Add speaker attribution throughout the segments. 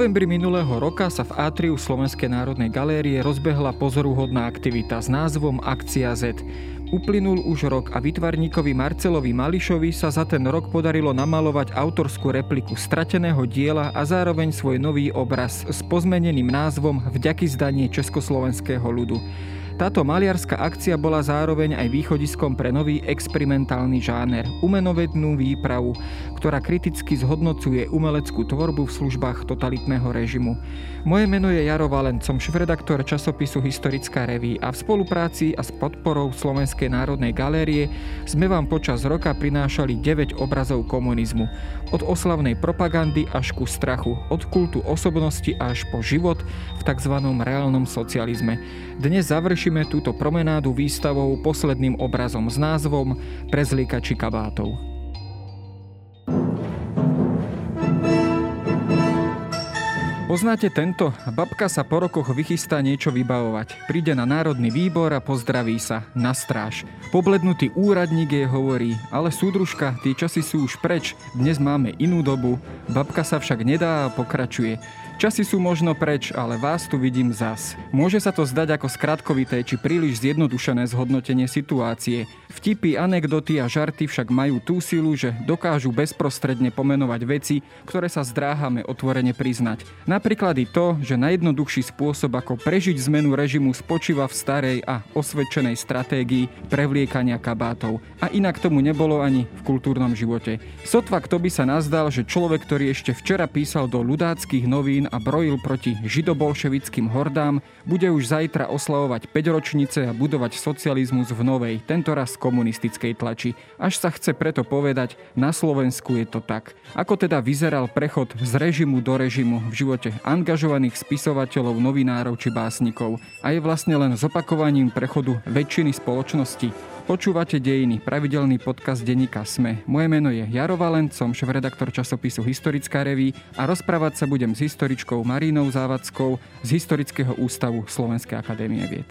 Speaker 1: novembri minulého roka sa v Atriu Slovenskej národnej galérie rozbehla pozoruhodná aktivita s názvom Akcia Z. Uplynul už rok a vytvarníkovi Marcelovi Mališovi sa za ten rok podarilo namalovať autorskú repliku strateného diela a zároveň svoj nový obraz s pozmeneným názvom Vďaky zdanie Československého ľudu. Táto maliarská akcia bola zároveň aj východiskom pre nový experimentálny žáner, umenovednú výpravu, ktorá kriticky zhodnocuje umeleckú tvorbu v službách totalitného režimu. Moje meno je Jaro Valen, som šéf-redaktor časopisu Historická reví a v spolupráci a s podporou Slovenskej národnej galérie sme vám počas roka prinášali 9 obrazov komunizmu. Od oslavnej propagandy až ku strachu, od kultu osobnosti až po život v tzv. reálnom socializme. Dnes završíme túto promenádu výstavou posledným obrazom s názvom Prezlíkači kabátov. Poznáte tento? Babka sa po rokoch vychystá niečo vybavovať. Príde na národný výbor a pozdraví sa. Na stráž. Poblednutý úradník jej hovorí, ale súdružka, tie časy sú už preč, dnes máme inú dobu. Babka sa však nedá a pokračuje. Časy sú možno preč, ale vás tu vidím zas. Môže sa to zdať ako skratkovité či príliš zjednodušené zhodnotenie situácie. Vtipy, anekdoty a žarty však majú tú silu, že dokážu bezprostredne pomenovať veci, ktoré sa zdráhame otvorene priznať. Napríklad i to, že najjednoduchší spôsob, ako prežiť zmenu režimu spočíva v starej a osvedčenej stratégii prevliekania kabátov. A inak tomu nebolo ani v kultúrnom živote. Sotva kto by sa nazdal, že človek, ktorý ešte včera písal do ľudáckých novín a brojil proti židobolševickým hordám, bude už zajtra oslavovať 5 ročnice a budovať socializmus v novej, tentoraz komunistickej tlači. Až sa chce preto povedať, na Slovensku je to tak. Ako teda vyzeral prechod z režimu do režimu v živote angažovaných spisovateľov, novinárov či básnikov a je vlastne len zopakovaním prechodu väčšiny spoločnosti Počúvate Dejiny, pravidelný podcast denníka SME. Moje meno je Jaro Valent, som šéf-redaktor časopisu Historická reví a rozprávať sa budem s historičkou Marínou Závackou z Historického ústavu Slovenskej akadémie vied.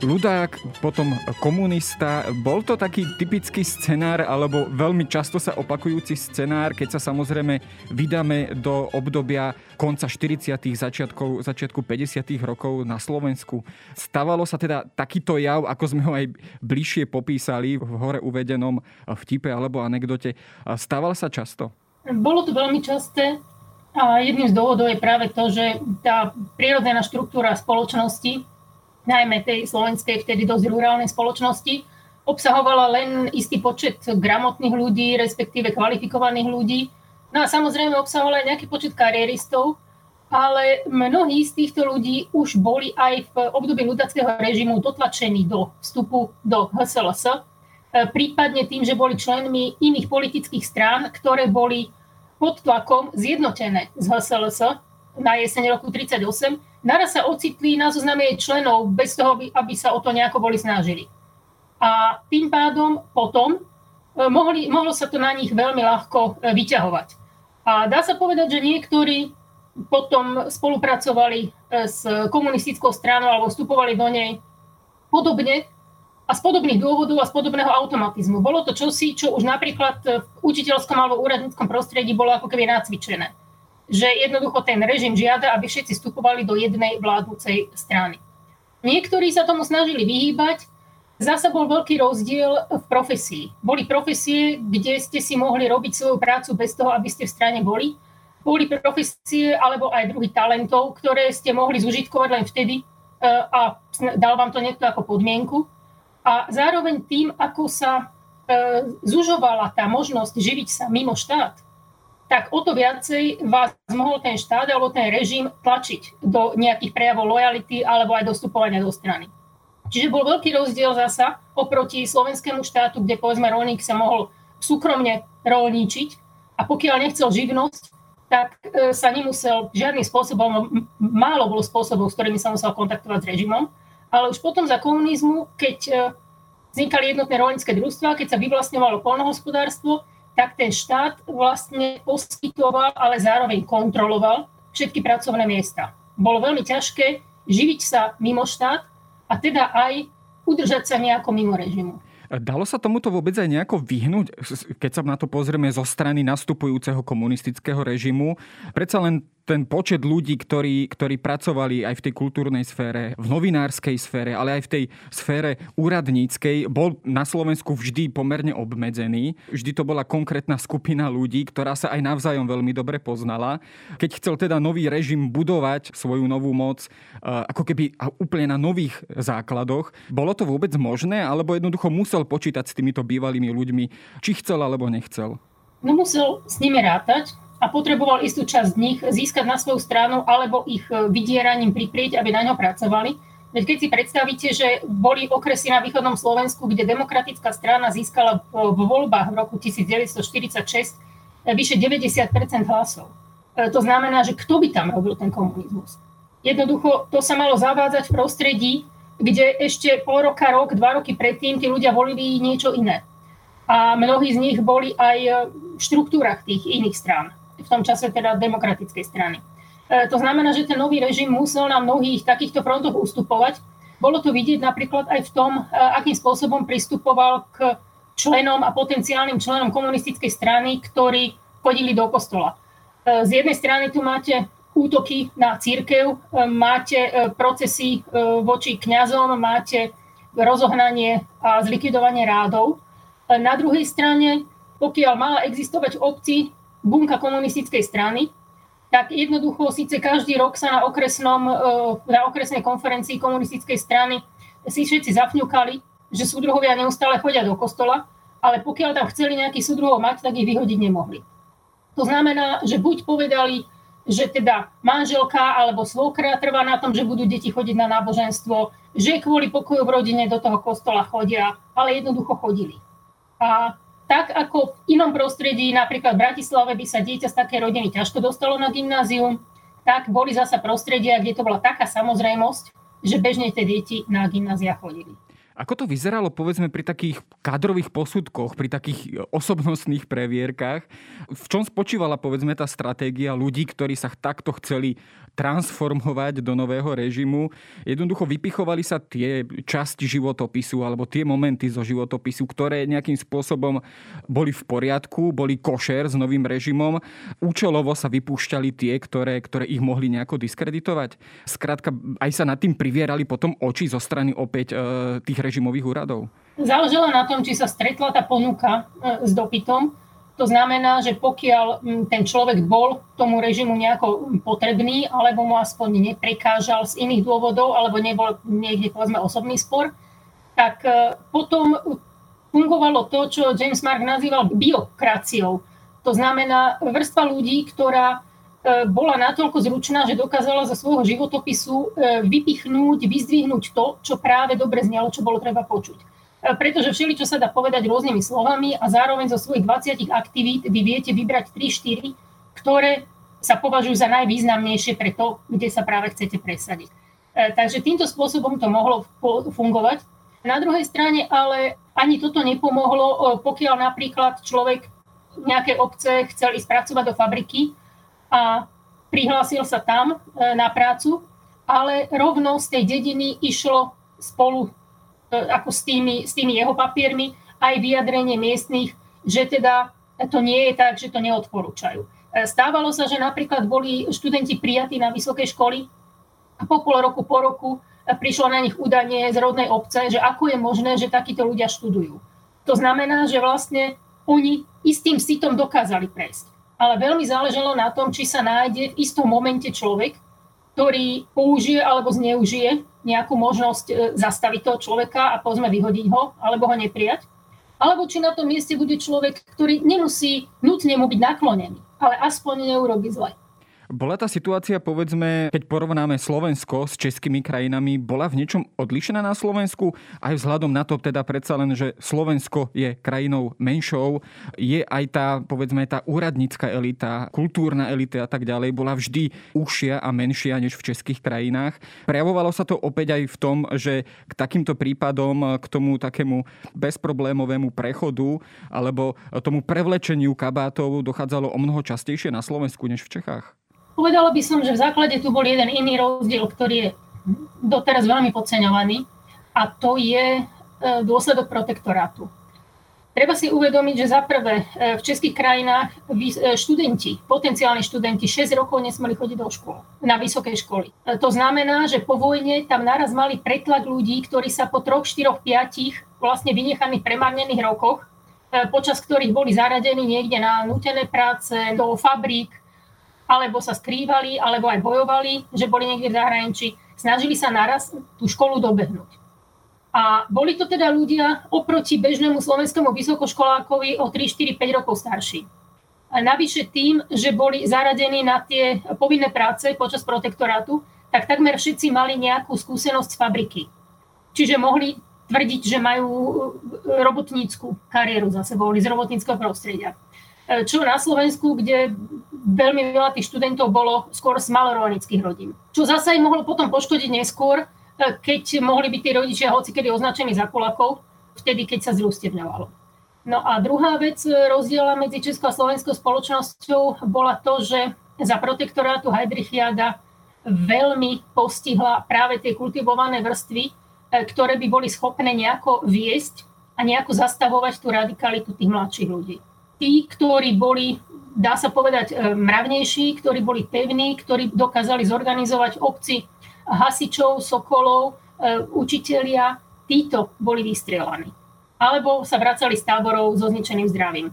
Speaker 1: Ľudák, potom komunista. Bol to taký typický scenár, alebo veľmi často sa opakujúci scenár, keď sa samozrejme vydáme do obdobia konca 40. začiatkov, začiatku 50. rokov na Slovensku. Stávalo sa teda takýto jav, ako sme ho aj bližšie popísali v hore uvedenom vtipe alebo anekdote. Stával sa často?
Speaker 2: Bolo to veľmi časté. A jedným z dôvodov je práve to, že tá prírodzená štruktúra spoločnosti najmä tej slovenskej vtedy dosť rurálnej spoločnosti, obsahovala len istý počet gramotných ľudí, respektíve kvalifikovaných ľudí. No a samozrejme obsahovala aj nejaký počet kariéristov, ale mnohí z týchto ľudí už boli aj v období ľudackého režimu dotlačení do vstupu do HSLS, e, prípadne tým, že boli členmi iných politických strán, ktoré boli pod tlakom zjednotené z HSLS na jeseň roku 1938 naraz sa ocitli na zozname členov bez toho, aby sa o to nejako boli snažili. A tým pádom potom e, mohli, mohlo sa to na nich veľmi ľahko e, vyťahovať. A dá sa povedať, že niektorí potom spolupracovali e, s komunistickou stranou alebo vstupovali do nej podobne a z podobných dôvodov a z podobného automatizmu. Bolo to čosi, čo už napríklad v učiteľskom alebo úradníckom prostredí bolo ako keby nacvičené že jednoducho ten režim žiada, aby všetci vstupovali do jednej vládnúcej strany. Niektorí sa tomu snažili vyhýbať, zasa bol veľký rozdiel v profesii. Boli profesie, kde ste si mohli robiť svoju prácu bez toho, aby ste v strane boli. Boli profesie alebo aj druhý talentov, ktoré ste mohli zužitkovať len vtedy e, a dal vám to niekto ako podmienku. A zároveň tým, ako sa e, zužovala tá možnosť živiť sa mimo štát, tak o to viacej vás mohol ten štát alebo ten režim tlačiť do nejakých prejavov lojality alebo aj dostupovania do strany. Čiže bol veľký rozdiel zasa oproti slovenskému štátu, kde povedzme rolník sa mohol súkromne rolníčiť a pokiaľ nechcel živnosť, tak e, sa nemusel žiadnym spôsobom, málo bolo spôsobov, s ktorými sa musel kontaktovať s režimom, ale už potom za komunizmu, keď e, vznikali jednotné rolnícke družstva, keď sa vyvlastňovalo polnohospodárstvo, tak ten štát vlastne poskytoval, ale zároveň kontroloval všetky pracovné miesta. Bolo veľmi ťažké živiť sa mimo štát a teda aj udržať sa nejako mimo režimu.
Speaker 1: Dalo sa tomuto vôbec aj nejako vyhnúť, keď sa na to pozrieme zo strany nastupujúceho komunistického režimu? Predsa len ten počet ľudí, ktorí, ktorí pracovali aj v tej kultúrnej sfére, v novinárskej sfére, ale aj v tej sfére úradníckej, bol na Slovensku vždy pomerne obmedzený. Vždy to bola konkrétna skupina ľudí, ktorá sa aj navzájom veľmi dobre poznala. Keď chcel teda nový režim budovať svoju novú moc, eh, ako keby úplne na nových základoch, bolo to vôbec možné, alebo jednoducho musel počítať s týmito bývalými ľuďmi, či chcel alebo nechcel?
Speaker 2: No musel s nimi rátať, a potreboval istú časť z nich získať na svoju stranu alebo ich e, vydieraním priprieť, aby na ňo pracovali. Veď keď si predstavíte, že boli okresy na východnom Slovensku, kde demokratická strana získala v voľbách v roku 1946 e, vyše 90 hlasov. E, to znamená, že kto by tam robil ten komunizmus? Jednoducho to sa malo zavádzať v prostredí, kde ešte pol roka, rok, dva roky predtým tí ľudia volili niečo iné. A mnohí z nich boli aj v štruktúrach tých iných strán v tom čase teda demokratickej strany. E, to znamená, že ten nový režim musel na mnohých takýchto frontoch ustupovať. Bolo to vidieť napríklad aj v tom, e, akým spôsobom pristupoval k členom a potenciálnym členom komunistickej strany, ktorí chodili do kostola. E, z jednej strany tu máte útoky na církev, máte procesy voči kňazom, máte rozohnanie a zlikvidovanie rádov. Na druhej strane, pokiaľ mala existovať v obci bunka komunistickej strany, tak jednoducho síce každý rok sa na, okresnom, e, na okresnej konferencii komunistickej strany si všetci zafňukali, že súdruhovia neustále chodia do kostola, ale pokiaľ tam chceli nejaký súdruhov mať, tak ich vyhodiť nemohli. To znamená, že buď povedali, že teda manželka alebo svokra trvá na tom, že budú deti chodiť na náboženstvo, že kvôli pokoju v rodine do toho kostola chodia, ale jednoducho chodili. A tak ako v inom prostredí, napríklad v Bratislave by sa dieťa z také rodiny ťažko dostalo na gymnázium, tak boli zasa prostredia, kde to bola taká samozrejmosť, že bežne tie deti na gymnázia chodili.
Speaker 1: Ako to vyzeralo, povedzme, pri takých kadrových posudkoch, pri takých osobnostných previerkách? V čom spočívala, povedzme, tá stratégia ľudí, ktorí sa takto chceli transformovať do nového režimu? Jednoducho vypichovali sa tie časti životopisu alebo tie momenty zo životopisu, ktoré nejakým spôsobom boli v poriadku, boli košer s novým režimom. Účelovo sa vypúšťali tie, ktoré, ktoré ich mohli nejako diskreditovať. Skrátka, aj sa nad tým privierali potom oči zo strany opäť e, tých režimových úradov?
Speaker 2: Záleželo na tom, či sa stretla tá ponuka e, s dopytom. To znamená, že pokiaľ ten človek bol tomu režimu nejako potrebný, alebo mu aspoň neprekážal z iných dôvodov, alebo nebol niekde, povedzme, osobný spor, tak e, potom fungovalo to, čo James Mark nazýval biokraciou. To znamená vrstva ľudí, ktorá bola natoľko zručná, že dokázala zo svojho životopisu e, vypichnúť, vyzdvihnúť to, čo práve dobre znelo, čo bolo treba počuť. E, pretože všeli, čo sa dá povedať rôznymi slovami a zároveň zo svojich 20 aktivít vy viete vybrať 3-4, ktoré sa považujú za najvýznamnejšie pre to, kde sa práve chcete presadiť. Takže týmto spôsobom to mohlo fungovať. Na druhej strane ale ani toto nepomohlo, pokiaľ napríklad človek nejaké obce chcel ísť pracovať do fabriky a prihlásil sa tam e, na prácu, ale rovno z tej dediny išlo spolu e, ako s tými, s tými jeho papiermi aj vyjadrenie miestných, že teda to nie je tak, že to neodporúčajú. E, stávalo sa, že napríklad boli študenti prijatí na vysoké školy a po pol roku, po roku prišlo na nich údanie z rodnej obce, že ako je možné, že takíto ľudia študujú. To znamená, že vlastne oni istým sitom dokázali prejsť ale veľmi záležalo na tom, či sa nájde v istom momente človek, ktorý použije alebo zneužije nejakú možnosť e, zastaviť toho človeka a povedzme vyhodiť ho alebo ho neprijať. Alebo či na tom mieste bude človek, ktorý nemusí nutne mu byť naklonený, ale aspoň neurobi zle.
Speaker 1: Bola tá situácia, povedzme, keď porovnáme Slovensko s českými krajinami, bola v niečom odlišená na Slovensku? Aj vzhľadom na to teda predsa len, že Slovensko je krajinou menšou, je aj tá, povedzme, tá úradnícka elita, kultúrna elita a tak ďalej, bola vždy užšia a menšia než v českých krajinách. Prejavovalo sa to opäť aj v tom, že k takýmto prípadom, k tomu takému bezproblémovému prechodu alebo tomu prevlečeniu kabátov dochádzalo o mnoho častejšie na Slovensku než v Čechách?
Speaker 2: Povedala by som, že v základe tu bol jeden iný rozdiel, ktorý je doteraz veľmi podceňovaný a to je dôsledok protektorátu. Treba si uvedomiť, že za prvé v českých krajinách študenti, potenciálni študenti 6 rokov nesmeli chodiť do škôl, na vysokej školy. To znamená, že po vojne tam naraz mali pretlak ľudí, ktorí sa po 3, 4, 5 vlastne vynechaných premárnených rokoch, počas ktorých boli zaradení niekde na nutené práce, do fabrík, alebo sa skrývali, alebo aj bojovali, že boli niekde v zahraničí, snažili sa naraz tú školu dobehnúť. A boli to teda ľudia oproti bežnému slovenskému vysokoškolákovi o 3, 4, 5 rokov starší. A navyše tým, že boli zaradení na tie povinné práce počas protektorátu, tak takmer všetci mali nejakú skúsenosť z fabriky. Čiže mohli tvrdiť, že majú robotníckú kariéru za sebou, boli z robotníckého prostredia. E, čo na Slovensku, kde veľmi veľa tých študentov bolo skôr z malorolnických rodín. Čo zase im mohlo potom poškodiť neskôr, e, keď mohli byť tí rodičia hocikedy označení za kulakov, vtedy, keď sa zrústevňovalo. No a druhá vec e, rozdiela medzi Českou a Slovenskou spoločnosťou bola to, že za protektorátu Heidrichiada veľmi postihla práve tie kultivované vrstvy, ktoré by boli schopné nejako viesť a nejako zastavovať tú radikalitu tých mladších ľudí tí, ktorí boli, dá sa povedať, e, mravnejší, ktorí boli pevní, ktorí dokázali zorganizovať obci hasičov, sokolov, e, učitelia, títo boli vystrelaní. Alebo sa vracali z táborov so zničeným zdravím.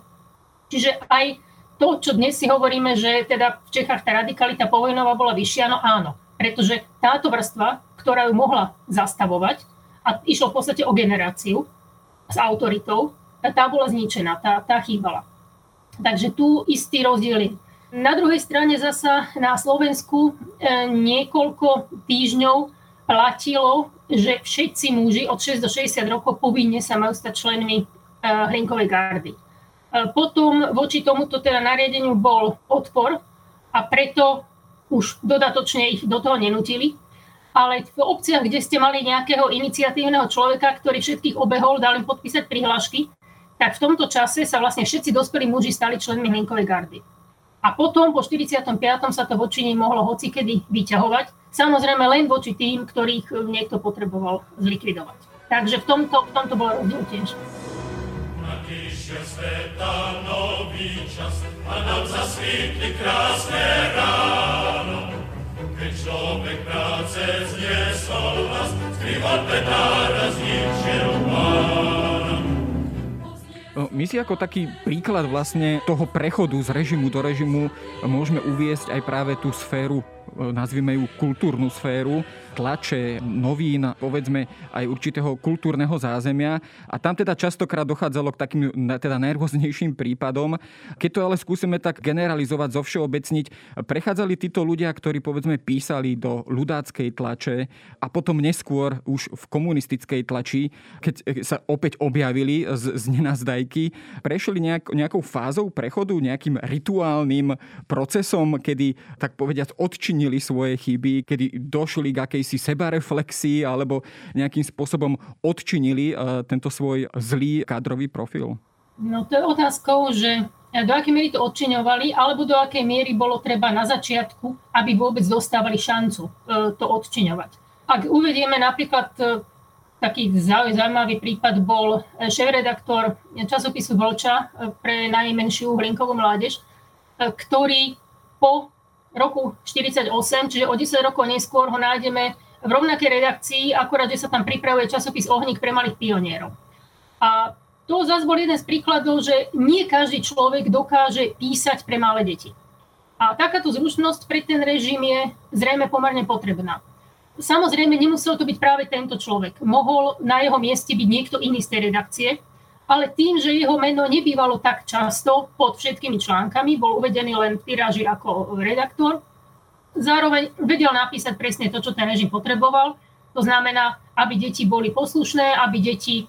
Speaker 2: Čiže aj to, čo dnes si hovoríme, že teda v Čechách tá radikalita povojnová bola vyššia, no áno, pretože táto vrstva, ktorá ju mohla zastavovať, a išlo v podstate o generáciu s autoritou, tá bola zničená, tá, tá chýbala. Takže tu istý rozdiel je. Na druhej strane zasa na Slovensku e, niekoľko týždňov platilo, že všetci muži od 6 do 60 rokov povinne sa majú stať členmi e, hrinkovej gardy. E, potom voči tomuto teda nariadeniu bol odpor a preto už dodatočne ich do toho nenutili. Ale v obciach, kde ste mali nejakého iniciatívneho človeka, ktorý všetkých obehol, dal im podpísať prihlášky, tak v tomto čase sa vlastne všetci dospelí muži stali členmi Hlinkovej gardy. A potom po 45. sa to voči nim mohlo hocikedy vyťahovať, samozrejme len voči tým, ktorých niekto potreboval zlikvidovať. Takže v tomto, v tomto bolo rozdiel tiež. sveta nový čas a nám zasvítli krásne ráno. Keď človek práce zniesol nás, skrýval petára, zničil pán.
Speaker 1: My si ako taký príklad vlastne toho prechodu z režimu do režimu môžeme uviesť aj práve tú sféru nazvime ju kultúrnu sféru, tlače, novín, povedzme aj určitého kultúrneho zázemia. A tam teda častokrát dochádzalo k takým teda najrôznejším prípadom. Keď to ale skúsime tak generalizovať, zo všeobecniť, prechádzali títo ľudia, ktorí povedzme písali do ľudáckej tlače a potom neskôr už v komunistickej tlači, keď sa opäť objavili z, z nenazdajky, prešli nejak, nejakou fázou prechodu, nejakým rituálnym procesom, kedy tak povediať odčinili ocenili svoje chyby, kedy došli k akejsi sebareflexii alebo nejakým spôsobom odčinili e, tento svoj zlý kadrový profil?
Speaker 2: No to je otázkou, že do akej miery to odčiňovali, alebo do akej miery bolo treba na začiatku, aby vôbec dostávali šancu e, to odčiňovať. Ak uvedieme napríklad e, taký zaujímavý prípad bol šéf-redaktor časopisu Vlča pre najmenšiu hlinkovú mládež, ktorý po roku 48, čiže o 10 rokov neskôr ho nájdeme v rovnakej redakcii, akorát, že sa tam pripravuje časopis Ohník pre malých pionierov. A to zase bol jeden z príkladov, že nie každý človek dokáže písať pre malé deti. A takáto zručnosť pre ten režim je zrejme pomerne potrebná. Samozrejme, nemusel to byť práve tento človek. Mohol na jeho mieste byť niekto iný z tej redakcie, ale tým, že jeho meno nebývalo tak často pod všetkými článkami, bol uvedený len v tiráži ako redaktor, zároveň vedel napísať presne to, čo ten režim potreboval. To znamená, aby deti boli poslušné, aby deti e,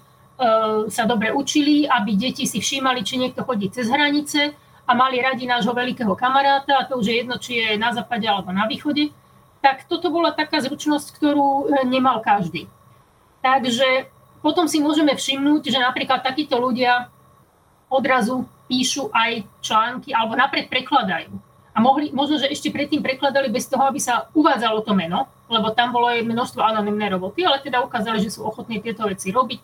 Speaker 2: sa dobre učili, aby deti si všímali, či niekto chodí cez hranice a mali radi nášho veľkého kamaráta, a to už je jedno, či je na západe alebo na východe, tak toto bola taká zručnosť, ktorú e, nemal každý. Takže potom si môžeme všimnúť, že napríklad takíto ľudia odrazu píšu aj články alebo napred prekladajú. A mohli, možno, že ešte predtým prekladali bez toho, aby sa uvádzalo to meno, lebo tam bolo aj množstvo anonimnej roboty, ale teda ukázali, že sú ochotní tieto veci robiť.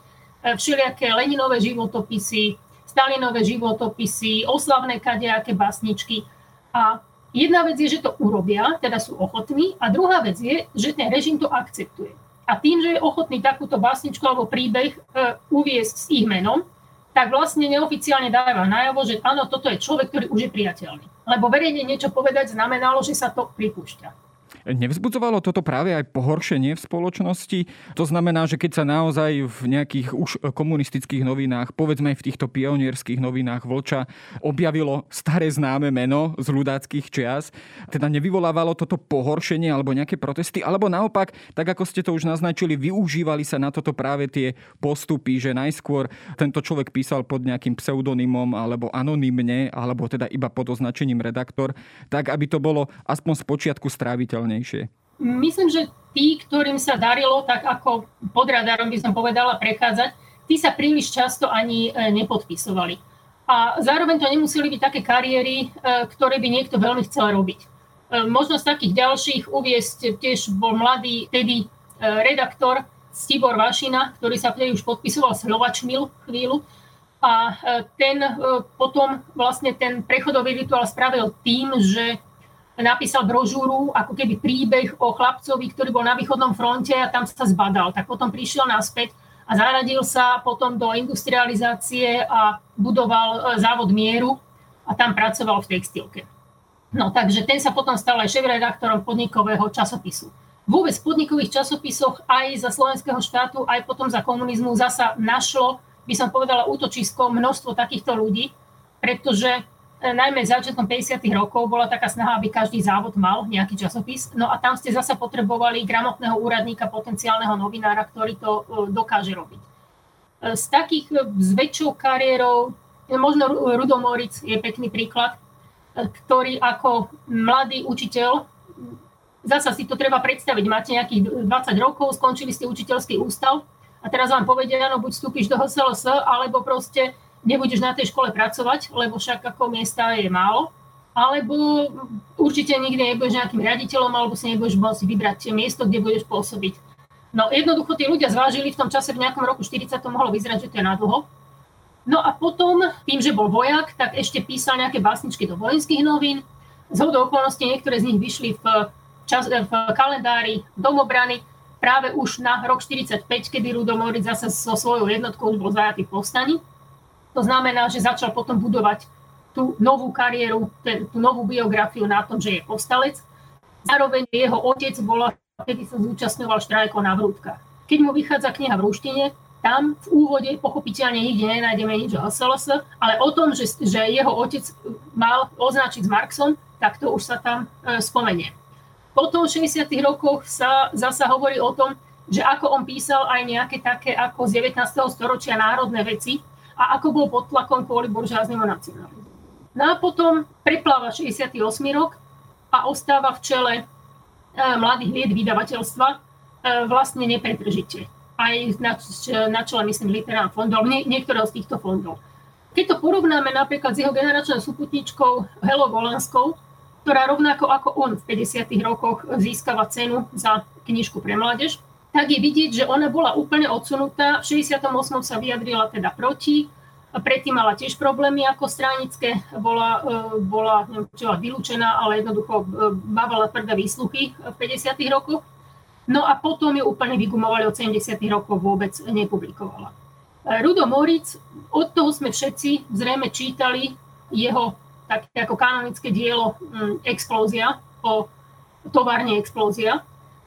Speaker 2: všelijaké Leninové životopisy, Stalinové životopisy, oslavné kadejaké basničky. A jedna vec je, že to urobia, teda sú ochotní, a druhá vec je, že ten režim to akceptuje. A tým, že je ochotný takúto básničku alebo príbeh e, uviesť s ich menom, tak vlastne neoficiálne dáva najavo, že áno, toto je človek, ktorý už je priateľný. Lebo verejne niečo povedať znamenalo, že sa to pripúšťa.
Speaker 1: Nevzbudzovalo toto práve aj pohoršenie v spoločnosti? To znamená, že keď sa naozaj v nejakých už komunistických novinách, povedzme aj v týchto pionierských novinách Vlča, objavilo staré známe meno z ľudáckých čias, teda nevyvolávalo toto pohoršenie alebo nejaké protesty, alebo naopak, tak ako ste to už naznačili, využívali sa na toto práve tie postupy, že najskôr tento človek písal pod nejakým pseudonymom alebo anonymne, alebo teda iba pod označením redaktor, tak aby to bolo aspoň z počiatku stráviteľné najvhodnejšie?
Speaker 2: Myslím, že tí, ktorým sa darilo, tak ako pod radarom by som povedala, prechádzať, tí sa príliš často ani e, nepodpisovali. A zároveň to nemuseli byť také kariéry, e, ktoré by niekto veľmi chcel robiť. E, možno z takých ďalších uviesť tiež bol mladý tedy redaktor Stibor Vašina, ktorý sa vtedy už podpisoval Slovačmil chvíľu. A ten potom vlastne ten prechodový rituál spravil tým, že napísal brožúru, ako keby príbeh o chlapcovi, ktorý bol na východnom fronte a tam sa zbadal. Tak potom prišiel naspäť a zaradil sa potom do industrializácie a budoval e, závod Mieru a tam pracoval v textilke. No takže ten sa potom stal aj šéf-redaktorom podnikového časopisu. Vôbec v podnikových časopisoch aj za slovenského štátu, aj potom za komunizmu zasa našlo, by som povedala, útočisko množstvo takýchto ľudí, pretože najmä začiatkom 50. rokov bola taká snaha, aby každý závod mal nejaký časopis. No a tam ste zasa potrebovali gramotného úradníka, potenciálneho novinára, ktorý to e, dokáže robiť. E, z takých s väčšou kariérou, možno Rudo Moric je pekný príklad, ktorý ako mladý učiteľ, zasa si to treba predstaviť, máte nejakých 20 rokov, skončili ste učiteľský ústav a teraz vám povedia, áno, buď vstúpiš do HSLS, alebo proste nebudeš na tej škole pracovať, lebo však ako miesta je málo, alebo určite nikdy nebudeš nejakým riaditeľom, alebo si nebudeš môcť vybrať miesto, kde budeš pôsobiť. No jednoducho tí ľudia zvážili v tom čase v nejakom roku 40 to mohlo vyzerať, že to je na dlho. No a potom, tým, že bol vojak, tak ešte písal nejaké básničky do vojenských novín. Z hodou okolností niektoré z nich vyšli v, čas, v kalendári domobrany práve už na rok 45, kedy Rudomoric zase so svojou jednotkou už bol zajatý v povstaní. To znamená, že začal potom budovať tú novú kariéru, tú novú biografiu na tom, že je povstalec. Zároveň jeho otec bola, kedy sa zúčastňoval štrajkov na vrútkach. Keď mu vychádza kniha v ruštine, tam v úvode pochopiteľne nikde nenájdeme nič o SLS, ale o tom, že, že jeho otec mal označiť s Marxom, tak to už sa tam e, spomenie. Potom v 60. rokoch sa zasa hovorí o tom, že ako on písal aj nejaké také ako z 19. storočia národné veci, a ako bol pod tlakom kvôli buržáznému nacionalizmu. No a potom prepláva 68. rok a ostáva v čele e, mladých liet vydavateľstva e, vlastne nepretržite. Aj na, na čele, myslím, literárnych fondov, nie, niektoré z týchto fondov. Keď to porovnáme napríklad s jeho generačnou súputničkou Helo Volanskou, ktorá rovnako ako on v 50. rokoch získava cenu za knižku pre mládež, tak je vidieť, že ona bola úplne odsunutá. V 68. sa vyjadrila teda proti, a predtým mala tiež problémy ako stranické, bola, e, bola neviem, čo, vylúčená, ale jednoducho e, mávala tvrdé výsluchy v 50. rokoch. No a potom ju úplne vygumovali od 70. rokov, vôbec nepublikovala. E, Rudo Moric, od toho sme všetci zrejme čítali jeho také ako kanonické dielo Explózia o továrne Explózia,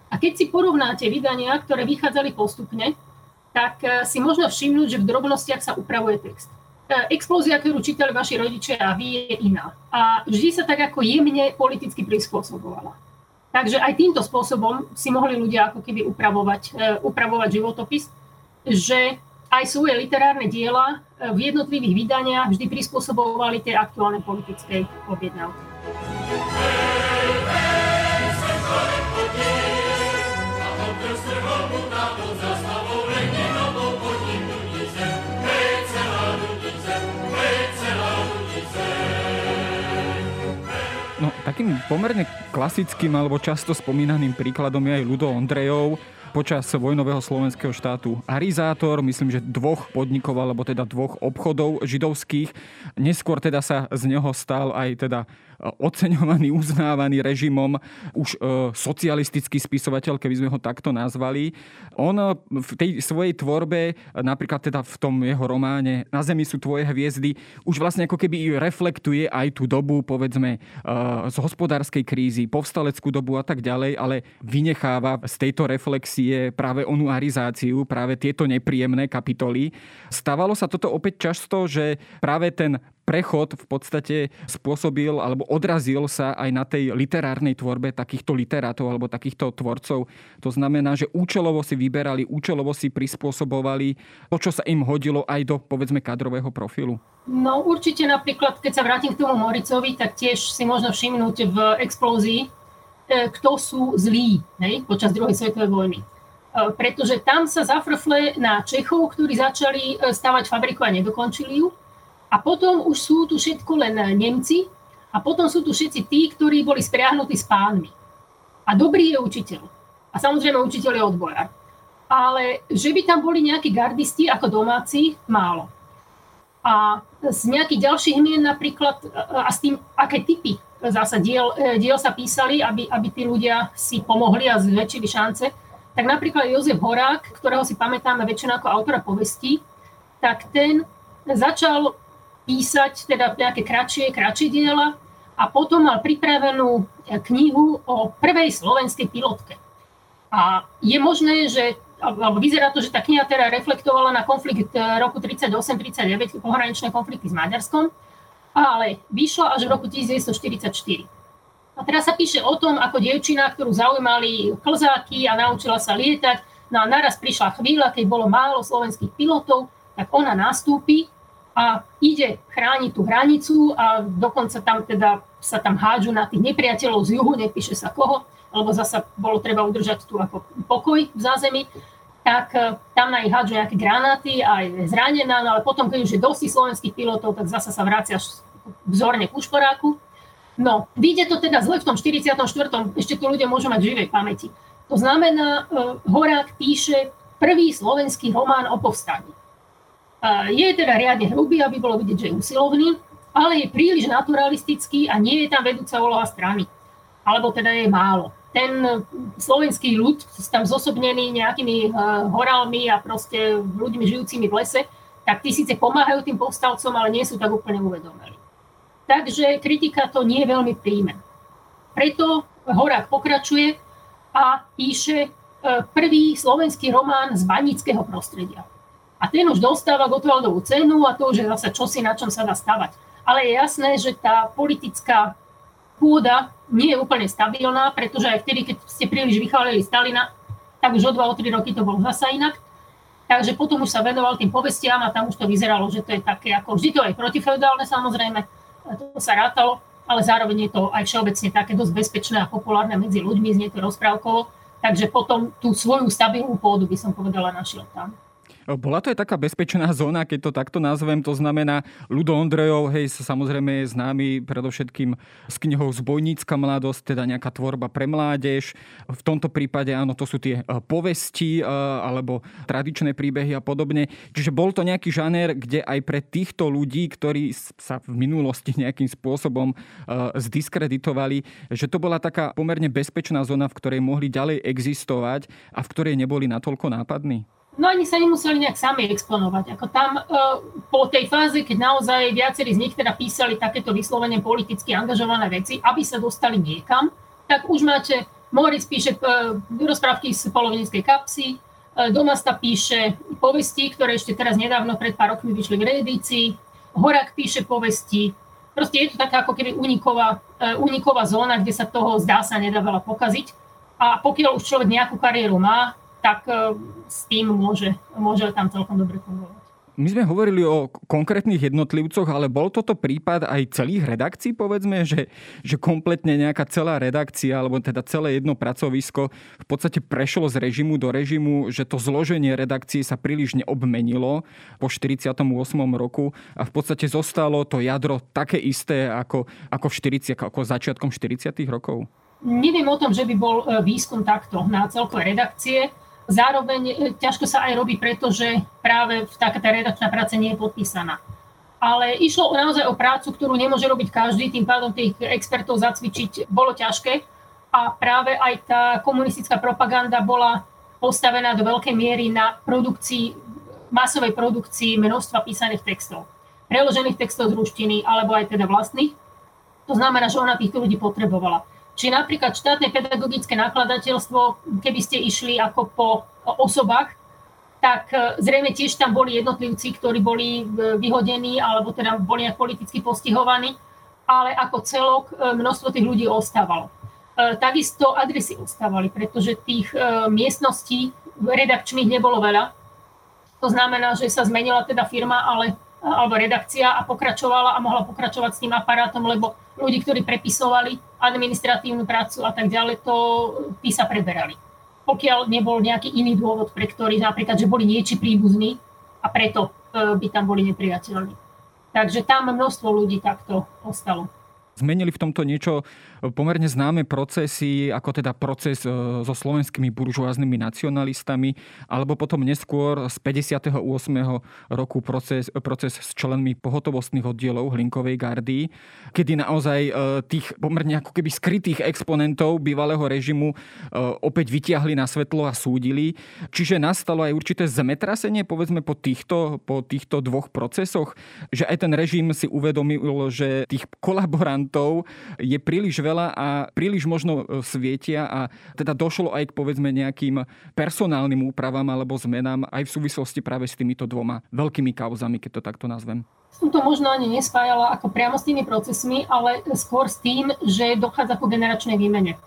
Speaker 2: a keď si porovnáte vydania, ktoré vychádzali postupne, tak eh, si možno všimnúť, že v drobnostiach sa upravuje text. Eh, explózia, ktorú čítali vaši rodičia a vy, je iná. A vždy sa tak ako jemne politicky prispôsobovala. Takže aj týmto spôsobom si mohli ľudia ako keby upravovať, eh, upravovať životopis, že aj svoje literárne diela v jednotlivých vydaniach vždy prispôsobovali tej aktuálnej politickej objednávky.
Speaker 1: Takým pomerne klasickým alebo často spomínaným príkladom je aj Ludo Ondrejov. počas vojnového slovenského štátu arizátor, myslím, že dvoch podnikov, alebo teda dvoch obchodov židovských. Neskôr teda sa z neho stal aj teda oceňovaný, uznávaný režimom už e, socialistický spisovateľ, keby sme ho takto nazvali. On v tej svojej tvorbe, napríklad teda v tom jeho románe Na zemi sú tvoje hviezdy, už vlastne ako keby reflektuje aj tú dobu, povedzme, e, z hospodárskej krízy, povstaleckú dobu a tak ďalej, ale vynecháva z tejto reflexie práve onu arizáciu, práve tieto nepríjemné kapitoly. Stávalo sa toto opäť často, že práve ten prechod v podstate spôsobil alebo odrazil sa aj na tej literárnej tvorbe takýchto literátov alebo takýchto tvorcov. To znamená, že účelovo si vyberali, účelovo si prispôsobovali to, čo sa im hodilo aj do, povedzme, kadrového profilu.
Speaker 2: No určite napríklad, keď sa vrátim k tomu Moricovi, tak tiež si možno všimnúť v explózii, e, kto sú zlí hej, počas druhej svetovej vojny. E, pretože tam sa zafrfle na Čechov, ktorí začali e, stavať fabriku a nedokončili ju a potom už sú tu všetko len Nemci a potom sú tu všetci tí, ktorí boli spriahnutí s pánmi. A dobrý je učiteľ. A samozrejme učiteľ je odbojár. Ale že by tam boli nejakí gardisti ako domáci, málo. A z nejakých ďalších mien napríklad, a s tým, aké typy zasa diel, diel sa písali, aby, aby tí ľudia si pomohli a zväčšili šance, tak napríklad Jozef Horák, ktorého si pamätáme väčšinou ako autora povestí, tak ten začal písať teda nejaké kratšie, kratšie diela a potom mal pripravenú e, knihu o prvej slovenskej pilotke. A je možné, že alebo vyzerá to, že tá kniha teda reflektovala na konflikt e, roku 38-39, pohraničné konflikty s Maďarskom, ale vyšla až v roku 1944. A teraz sa píše o tom, ako dievčina, ktorú zaujímali klzáky a naučila sa lietať, no a naraz prišla chvíľa, keď bolo málo slovenských pilotov, tak ona nastúpi a ide chrániť tú hranicu a dokonca tam teda sa tam hádžu na tých nepriateľov z juhu, nepíše sa koho, lebo zasa bolo treba udržať tu ako pokoj v zázemí, tak e, tam na ich hádžu nejaké granáty a je zranená, no ale potom, keď už je dosť slovenských pilotov, tak zasa sa vracia vzorne k ušporáku. No, vyjde to teda zle v tom 44. ešte tu ľudia môžu mať živej pamäti. To znamená, e, Horák píše prvý slovenský román o povstaní. Je teda riadne hrubý, aby bolo vidieť, že je usilovný, ale je príliš naturalistický a nie je tam vedúca úloha strany. Alebo teda je málo. Ten slovenský ľud, tam zosobnený nejakými horálmi a proste ľuďmi žijúcimi v lese, tak tí síce pomáhajú tým povstalcom, ale nie sú tak úplne uvedomení. Takže kritika to nie veľmi príjme. Preto Horák pokračuje a píše e, prvý slovenský román z banického prostredia. A ten už dostáva Gotwaldovú cenu a to už je zase čosi, na čom sa dá stavať. Ale je jasné, že tá politická pôda nie je úplne stabilná, pretože aj vtedy, keď ste príliš vychválili Stalina, tak už o 2 o 3 roky to bolo zasa inak. Takže potom už sa venoval tým povestiam a tam už to vyzeralo, že to je také, ako vždy to aj protifeudálne samozrejme, to sa rátalo, ale zároveň je to aj všeobecne také dosť bezpečné a populárne medzi ľuďmi, znie to rozprávkovo, takže potom tú svoju stabilnú pôdu by som povedala našiel tam.
Speaker 1: Bola to aj taká bezpečná zóna, keď to takto nazvem, to znamená Ludo Ondrejov, hej, samozrejme je známy predovšetkým s knihou Zbojnícka mladosť, teda nejaká tvorba pre mládež. V tomto prípade áno, to sú tie e, povesti e, alebo tradičné príbehy a podobne. Čiže bol to nejaký žáner, kde aj pre týchto ľudí, ktorí sa v minulosti nejakým spôsobom e, zdiskreditovali, že to bola taká pomerne bezpečná zóna, v ktorej mohli ďalej existovať a v ktorej neboli natoľko nápadní?
Speaker 2: No ani sa nemuseli nejak sami exponovať. Ako tam e, po tej fáze, keď naozaj viacerí z nich teda písali takéto vyslovene politicky angažované veci, aby sa dostali niekam, tak už máte, Moritz píše e, rozprávky z polovníckej kapsy, e, Domasta píše povesti, ktoré ešte teraz nedávno pred pár rokmi vyšli v reedícii, Horak píše povesti, proste je to taká ako keby uniková, uniková zóna, kde sa toho zdá sa nedá veľa pokaziť. A pokiaľ už človek nejakú kariéru má, tak e, s tým môže, môže tam celkom dobre fungovať.
Speaker 1: My sme hovorili o konkrétnych jednotlivcoch, ale bol toto prípad aj celých redakcií, povedzme, že, že kompletne nejaká celá redakcia, alebo teda celé jedno pracovisko v podstate prešlo z režimu do režimu, že to zloženie redakcií sa príliš neobmenilo po 48. roku a v podstate zostalo to jadro také isté ako, ako, v 40, ako začiatkom 40. rokov?
Speaker 2: Neviem o tom, že by bol e, výskum takto na celkové redakcie Zároveň ťažko sa aj robí, pretože práve taká tá redakčná práca nie je podpísaná. Ale išlo naozaj o prácu, ktorú nemôže robiť každý, tým pádom tých expertov zacvičiť bolo ťažké. A práve aj tá komunistická propaganda bola postavená do veľkej miery na produkcii, masovej produkcii množstva písaných textov. Preložených textov z ruštiny, alebo aj teda vlastných. To znamená, že ona týchto ľudí potrebovala. Či napríklad štátne pedagogické nakladateľstvo, keby ste išli ako po osobách, tak e, zrejme tiež tam boli jednotlivci, ktorí boli e, vyhodení alebo teda boli nejak politicky postihovaní, ale ako celok e, množstvo tých ľudí ostávalo. Takisto adresy ostávali, pretože tých miestností redakčných nebolo veľa. To znamená, že sa zmenila teda firma ale, alebo redakcia a pokračovala a mohla pokračovať s tým aparátom, lebo ľudí, ktorí prepisovali administratívnu prácu a tak ďalej, to tí sa preberali pokiaľ nebol nejaký iný dôvod, pre ktorý napríklad, že boli nieči príbuzní a preto e, by tam boli nepriateľní. Takže tam množstvo ľudí takto ostalo.
Speaker 1: Zmenili v tomto niečo pomerne známe procesy, ako teda proces e, so slovenskými buržoáznymi nacionalistami, alebo potom neskôr z 58. roku proces, proces s členmi pohotovostných oddielov Hlinkovej gardy, kedy naozaj e, tých pomerne ako keby skrytých exponentov bývalého režimu e, opäť vytiahli na svetlo a súdili. Čiže nastalo aj určité zemetrasenie, povedzme, po týchto, po týchto dvoch procesoch, že aj ten režim si uvedomil, že tých kolaborantov je príliš veľa a príliš možno e, svietia a teda došlo aj k povedzme nejakým personálnym úpravám alebo zmenám aj v súvislosti práve s týmito dvoma veľkými kauzami, keď to takto nazvem.
Speaker 2: Som to možno ani nespájala ako priamo s tými procesmi, ale skôr s tým, že dochádza ku generačnej výmene.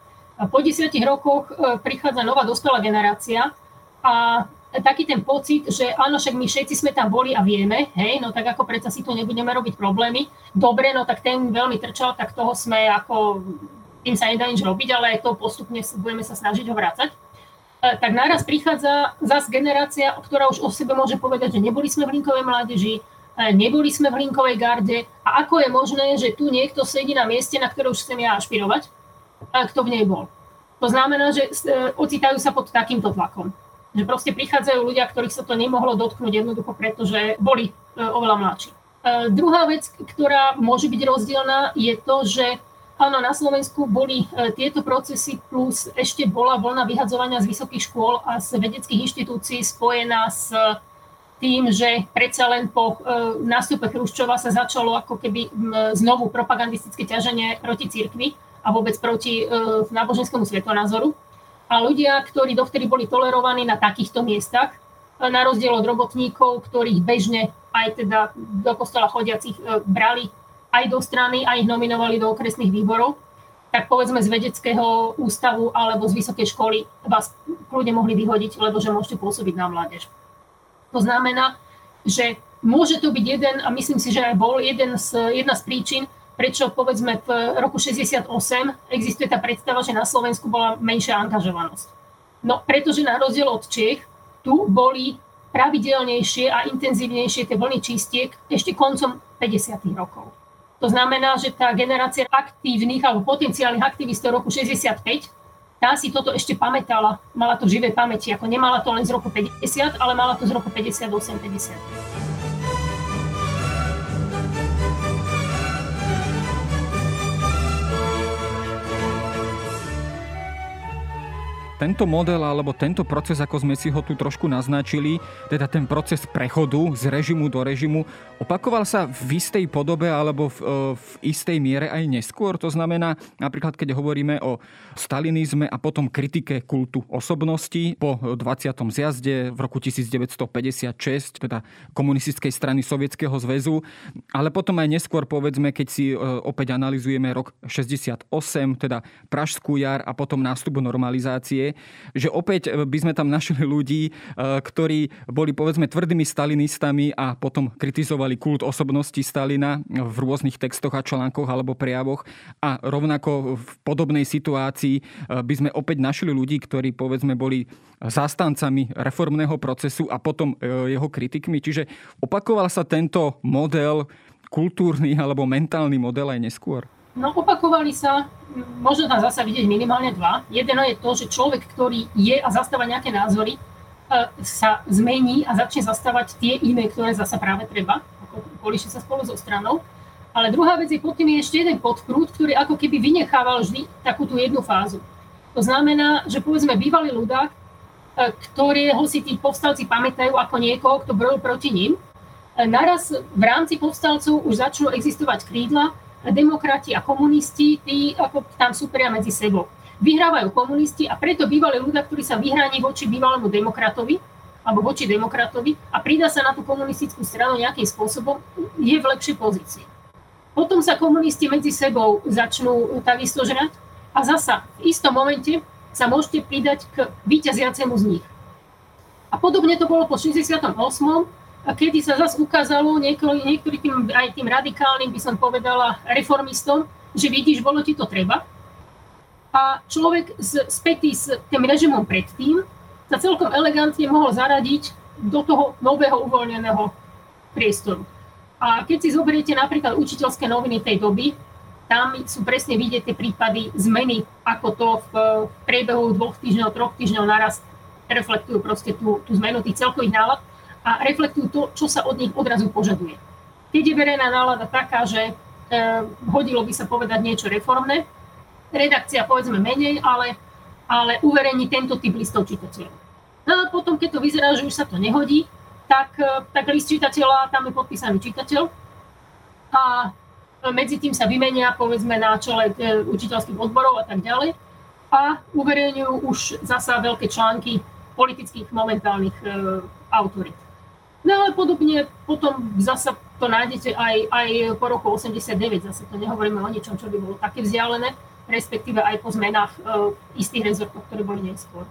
Speaker 2: Po desiatich rokoch e, prichádza nová dospelá generácia a taký ten pocit, že áno, však my všetci sme tam boli a vieme, hej, no tak ako predsa si tu nebudeme robiť problémy. Dobre, no tak ten veľmi trčal, tak toho sme ako, tým sa nedá nič robiť, ale to postupne budeme sa snažiť ho vrácať. E, tak naraz prichádza zase generácia, ktorá už o sebe môže povedať, že neboli sme v linkovej mládeži, e, neboli sme v linkovej garde a ako je možné, že tu niekto sedí na mieste, na ktoré už chcem ja ašpirovať, kto v nej bol. To znamená, že e, ocitajú sa pod takýmto tlakom že proste prichádzajú ľudia, ktorých sa to nemohlo dotknúť jednoducho, pretože boli e, oveľa mladší. E, druhá vec, ktorá môže byť rozdielna, je to, že áno, na Slovensku boli e, tieto procesy plus ešte bola vlna vyhadzovania z vysokých škôl a z vedeckých inštitúcií spojená s tým, že predsa len po nástupe Chruščova sa začalo ako keby znovu propagandistické ťaženie proti cirkvi a vôbec proti náboženskému svetonázoru a ľudia, ktorí dovtedy boli tolerovaní na takýchto miestach, na rozdiel od robotníkov, ktorých bežne aj teda do kostola chodiacich e, brali aj do strany a ich nominovali do okresných výborov, tak povedzme z vedeckého ústavu alebo z vysokej školy vás kľudne mohli vyhodiť, lebo že môžete pôsobiť na mládež. To znamená, že môže to byť jeden, a myslím si, že aj bol jeden z, jedna z príčin, prečo povedzme v roku 68 existuje tá predstava, že na Slovensku bola menšia angažovanosť. No pretože na rozdiel od Čech, tu boli pravidelnejšie a intenzívnejšie tie vlny čistiek ešte koncom 50. rokov. To znamená, že tá generácia aktívnych alebo potenciálnych aktivistov roku 65 tá si toto ešte pamätala, mala to v živej pamäti, ako nemala to len z roku 50, ale mala to z roku 58-50.
Speaker 1: Tento model alebo tento proces, ako sme si ho tu trošku naznačili, teda ten proces prechodu z režimu do režimu, opakoval sa v istej podobe alebo v, e, v istej miere aj neskôr? To znamená, napríklad keď hovoríme o stalinizme a potom kritike kultu osobnosti po 20. zjazde v roku 1956, teda komunistickej strany Sovietskeho zväzu, ale potom aj neskôr povedzme, keď si e, opäť analizujeme rok 68, teda Pražskú jar a potom nástup normalizácie, že opäť by sme tam našli ľudí, e, ktorí boli povedzme tvrdými stalinistami a potom kritizovali kult osobnosti Stalina v rôznych textoch a článkoch alebo prejavoch a rovnako v podobnej situácii e, by sme opäť našli ľudí, ktorí povedzme boli zástancami reformného procesu a potom e, jeho kritikmi. Čiže opakoval sa tento model kultúrny alebo mentálny model aj neskôr?
Speaker 2: No opakovali sa, možno tam zasa vidieť minimálne dva. Jedno je to, že človek, ktorý je a zastáva nejaké názory, sa zmení a začne zastávať tie iné, ktoré zasa práve treba, ako kolíše sa spolu so stranou. Ale druhá vec je pod tým je ešte jeden podprúd, ktorý ako keby vynechával vždy takú tú jednu fázu. To znamená, že povedzme bývalý ľudák, ktorého si tí povstalci pamätajú ako niekoho, kto brojil proti ním, naraz v rámci povstalcov už začnú existovať krídla, demokrati a komunisti, tí ako tam súperia medzi sebou. Vyhrávajú komunisti a preto bývalý ľudia, ktorý sa vyhráni voči bývalému demokratovi, alebo voči demokratovi a pridá sa na tú komunistickú stranu nejakým spôsobom, je v lepšej pozícii. Potom sa komunisti medzi sebou začnú takisto žrať a zasa v istom momente sa môžete pridať k vyťaziacemu z nich. A podobne to bolo po 68 a kedy sa zase ukázalo niektorý, niektorý tým, aj tým radikálnym, by som povedala, reformistom, že vidíš, bolo ti to treba. A človek z, spätý s tým režimom predtým sa celkom elegantne mohol zaradiť do toho nového uvoľneného priestoru. A keď si zoberiete napríklad učiteľské noviny tej doby, tam sú presne vidieť tie prípady zmeny, ako to v priebehu dvoch týždňov, troch týždňov naraz reflektujú proste tú, tú zmenu tých celkových nálad a reflektujú to, čo sa od nich odrazu požaduje. Keď je verejná nálada taká, že e, hodilo by sa povedať niečo reformné, redakcia povedzme menej, ale, ale uverejní tento typ listov čitateľov. No a potom, keď to vyzerá, že už sa to nehodí, tak, e, tak list čitateľa, tam je podpísaný čitateľ a medzi tým sa vymenia povedzme na čele e, učiteľských odborov a tak ďalej a uverejňujú už zasa veľké články politických momentálnych e, autorít. No ale podobne potom zase to nájdete aj, aj po roku 89, zase to nehovoríme o ničom, čo by bolo také vzdialené, respektíve aj po zmenách uh, istých rezortov, ktoré boli neskôr.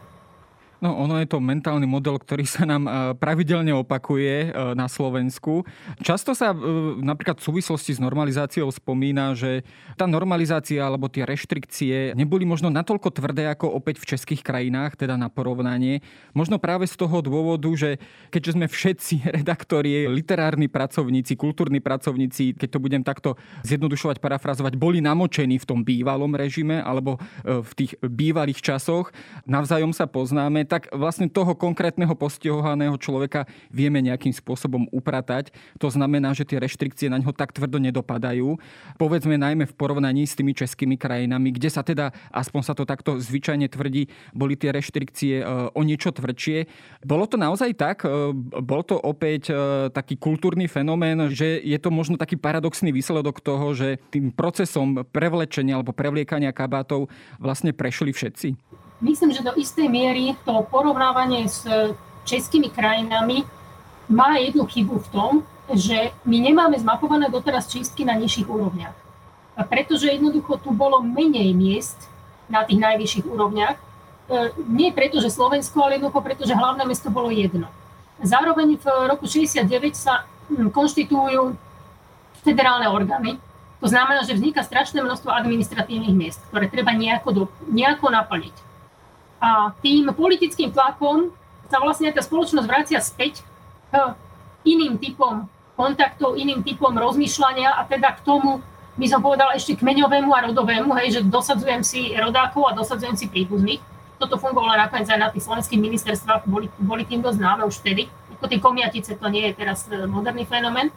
Speaker 1: No, ono je to mentálny model, ktorý sa nám e, pravidelne opakuje e, na Slovensku. Často sa e, napríklad v súvislosti s normalizáciou spomína, že tá normalizácia alebo tie reštrikcie neboli možno natoľko tvrdé ako opäť v českých krajinách, teda na porovnanie. Možno práve z toho dôvodu, že keďže sme všetci redaktori, literárni pracovníci, kultúrni pracovníci, keď to budem takto zjednodušovať, parafrazovať, boli namočení v tom bývalom režime alebo v tých bývalých časoch, navzájom sa poznáme, tak vlastne toho konkrétneho postihovaného človeka vieme nejakým spôsobom upratať. To znamená, že tie reštrikcie na ňo tak tvrdo nedopadajú. Povedzme najmä v porovnaní s tými českými krajinami, kde sa teda, aspoň sa to takto zvyčajne tvrdí, boli tie reštrikcie e, o niečo tvrdšie. Bolo to naozaj tak? E, bol to opäť e, taký kultúrny fenomén, že je to možno taký paradoxný výsledok toho, že tým procesom prevlečenia alebo prevliekania kabátov vlastne prešli všetci?
Speaker 2: Myslím, že do istej miery to porovnávanie s českými krajinami má jednu chybu v tom, že my nemáme zmapované doteraz čistky na nižších úrovniach. A pretože jednoducho tu bolo menej miest na tých najvyšších úrovniach, e, nie preto, že Slovensko, ale jednoducho preto, že hlavné mesto bolo jedno. Zároveň v roku 69 sa hm, konštitujú federálne orgány. To znamená, že vzniká strašné množstvo administratívnych miest, ktoré treba nejako, do, nejako naplniť. A tým politickým tlakom sa vlastne tá spoločnosť vracia späť k iným typom kontaktov, iným typom rozmýšľania a teda k tomu, by som povedala, ešte kmeňovému a rodovému, hej, že dosadzujem si rodákov a dosadzujem si príbuzných. Toto fungovalo nakoniec aj na tých slovenských ministerstvách, boli, boli tým dosť známe už vtedy. Ako tie komiatice, to nie je teraz e, moderný fenomén.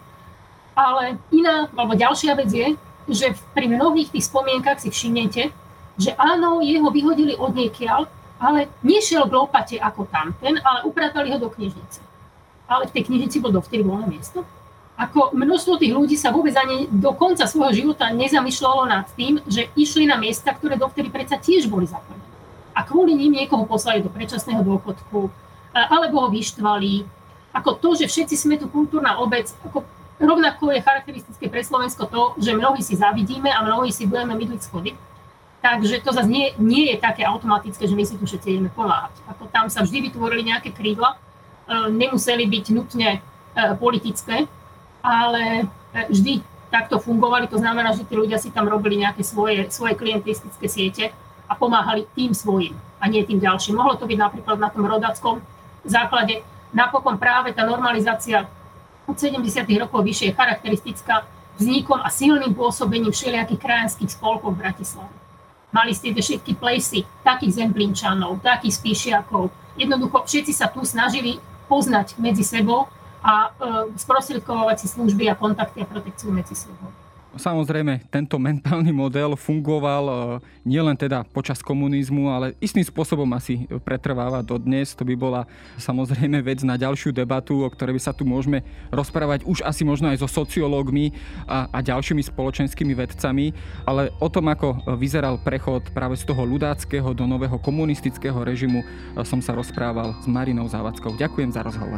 Speaker 2: Ale iná, alebo ďalšia vec je, že pri mnohých tých spomienkach si všimnete, že áno, jeho vyhodili od niekiaľ, ale nešiel k lopate ako tamten, ale upratali ho do knižnice. Ale v tej knižnici bol dovtedy voľné miesto. Ako množstvo tých ľudí sa vôbec ani do konca svojho života nezamýšľalo nad tým, že išli na miesta, ktoré dovtedy predsa tiež boli zaplnené. A kvôli ním niekoho poslali do predčasného dôchodku, alebo ho vyštvali. Ako to, že všetci sme tu kultúrna obec, ako rovnako je charakteristické pre Slovensko to, že mnohí si zavidíme a mnohí si budeme mydliť schody Takže to zase nie, nie je také automatické, že my si tu všetci ideme pomáhať. Ako tam sa vždy vytvorili nejaké krídla, e, nemuseli byť nutne e, politické, ale e, vždy takto fungovali. To znamená, že tí ľudia si tam robili nejaké svoje, svoje klientistické siete a pomáhali tým svojim a nie tým ďalším. Mohlo to byť napríklad na tom rodackom základe. Napokon práve tá normalizácia od 70. rokov vyššie je charakteristická vznikom a silným pôsobením všelijakých krajanských spolkov v Bratislave. Mali ste všetky plesy takých zemplínčanov, takých spíšiakov, jednoducho všetci sa tu snažili poznať medzi sebou a e, sprostredkovať si služby a kontakty a protekciu medzi sebou.
Speaker 1: Samozrejme, tento mentálny model fungoval e, nielen teda počas komunizmu, ale istým spôsobom asi pretrváva dodnes. To by bola samozrejme vec na ďalšiu debatu, o ktorej by sa tu môžeme rozprávať už asi možno aj so sociológmi a, a ďalšími spoločenskými vedcami, ale o tom, ako vyzeral prechod práve z toho ľudáckého do nového komunistického režimu, e, som sa rozprával s Marinou Závackou. Ďakujem za rozhovor.